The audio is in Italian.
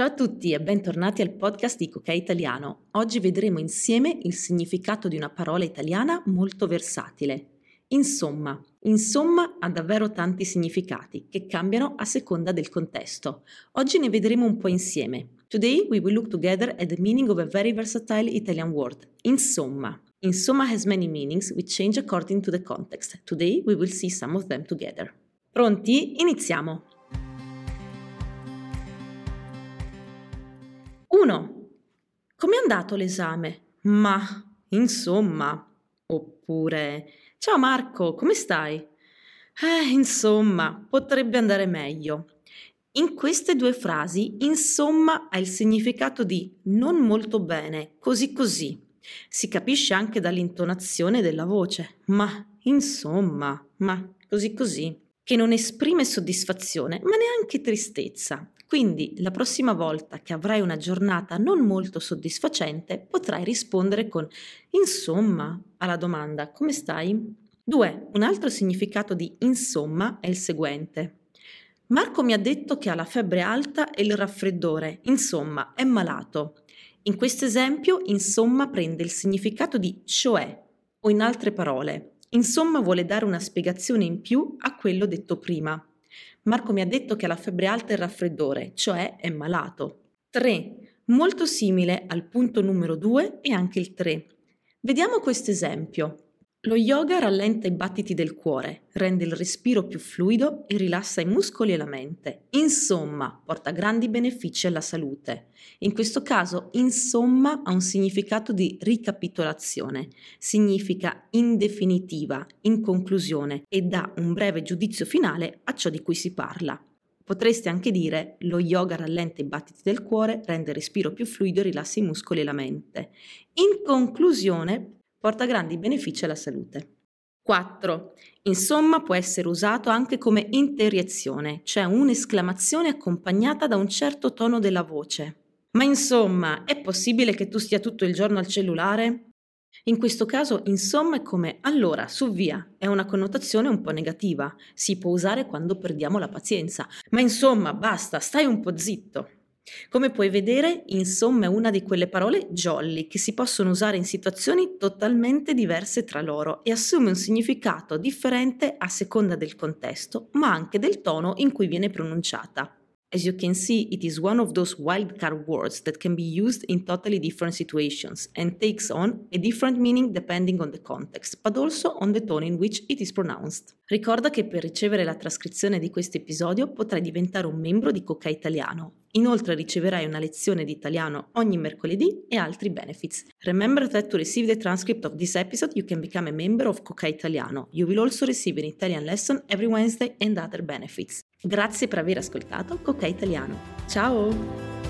Ciao a tutti e bentornati al podcast di Coca Italiano. Oggi vedremo insieme il significato di una parola italiana molto versatile. Insomma, insomma ha davvero tanti significati che cambiano a seconda del contesto. Oggi ne vedremo un po' insieme. Today we will look together at the meaning of a very versatile Italian word, insomma. Insomma has many meanings which change according to the context. Today we will see some of them together. Pronti? Iniziamo! 1. Com'è andato l'esame? Ma, insomma. Oppure, ciao Marco, come stai? Eh, insomma, potrebbe andare meglio. In queste due frasi, insomma, ha il significato di non molto bene, così così. Si capisce anche dall'intonazione della voce, ma insomma, ma così così, che non esprime soddisfazione, ma neanche tristezza. Quindi la prossima volta che avrai una giornata non molto soddisfacente potrai rispondere con insomma alla domanda come stai? 2. Un altro significato di insomma è il seguente. Marco mi ha detto che ha la febbre alta e il raffreddore, insomma è malato. In questo esempio insomma prende il significato di cioè o in altre parole. Insomma vuole dare una spiegazione in più a quello detto prima. Marco mi ha detto che ha la febbre alta e il raffreddore, cioè è malato. 3. Molto simile al punto numero 2 è anche il 3. Vediamo questo esempio. Lo yoga rallenta i battiti del cuore, rende il respiro più fluido e rilassa i muscoli e la mente. Insomma, porta grandi benefici alla salute. In questo caso, insomma ha un significato di ricapitolazione. Significa in definitiva, in conclusione e dà un breve giudizio finale a ciò di cui si parla. Potreste anche dire lo yoga rallenta i battiti del cuore, rende il respiro più fluido e rilassa i muscoli e la mente. In conclusione, porta grandi benefici alla salute. 4. Insomma può essere usato anche come interiezione, cioè un'esclamazione accompagnata da un certo tono della voce. Ma insomma, è possibile che tu stia tutto il giorno al cellulare? In questo caso, insomma, è come allora, su via, è una connotazione un po' negativa. Si può usare quando perdiamo la pazienza. Ma insomma, basta, stai un po' zitto. Come puoi vedere, insomma è una di quelle parole jolly che si possono usare in situazioni totalmente diverse tra loro e assume un significato differente a seconda del contesto, ma anche del tono in cui viene pronunciata. As you can see, it is one of those wildcard words that can be used in totally different situations and takes on a different meaning depending on the context, but also on the tone in which it is pronounced. Ricorda che per ricevere la trascrizione di questo episodio potrai diventare un membro di Coca Italiano. Inoltre riceverai una lezione di italiano ogni mercoledì e altri benefits. Remember that to receive the transcript of this episode you can become a member of Coca Italiano. You will also receive an Italian lesson every Wednesday and other benefits. Grazie per aver ascoltato Coca Italiano. Ciao!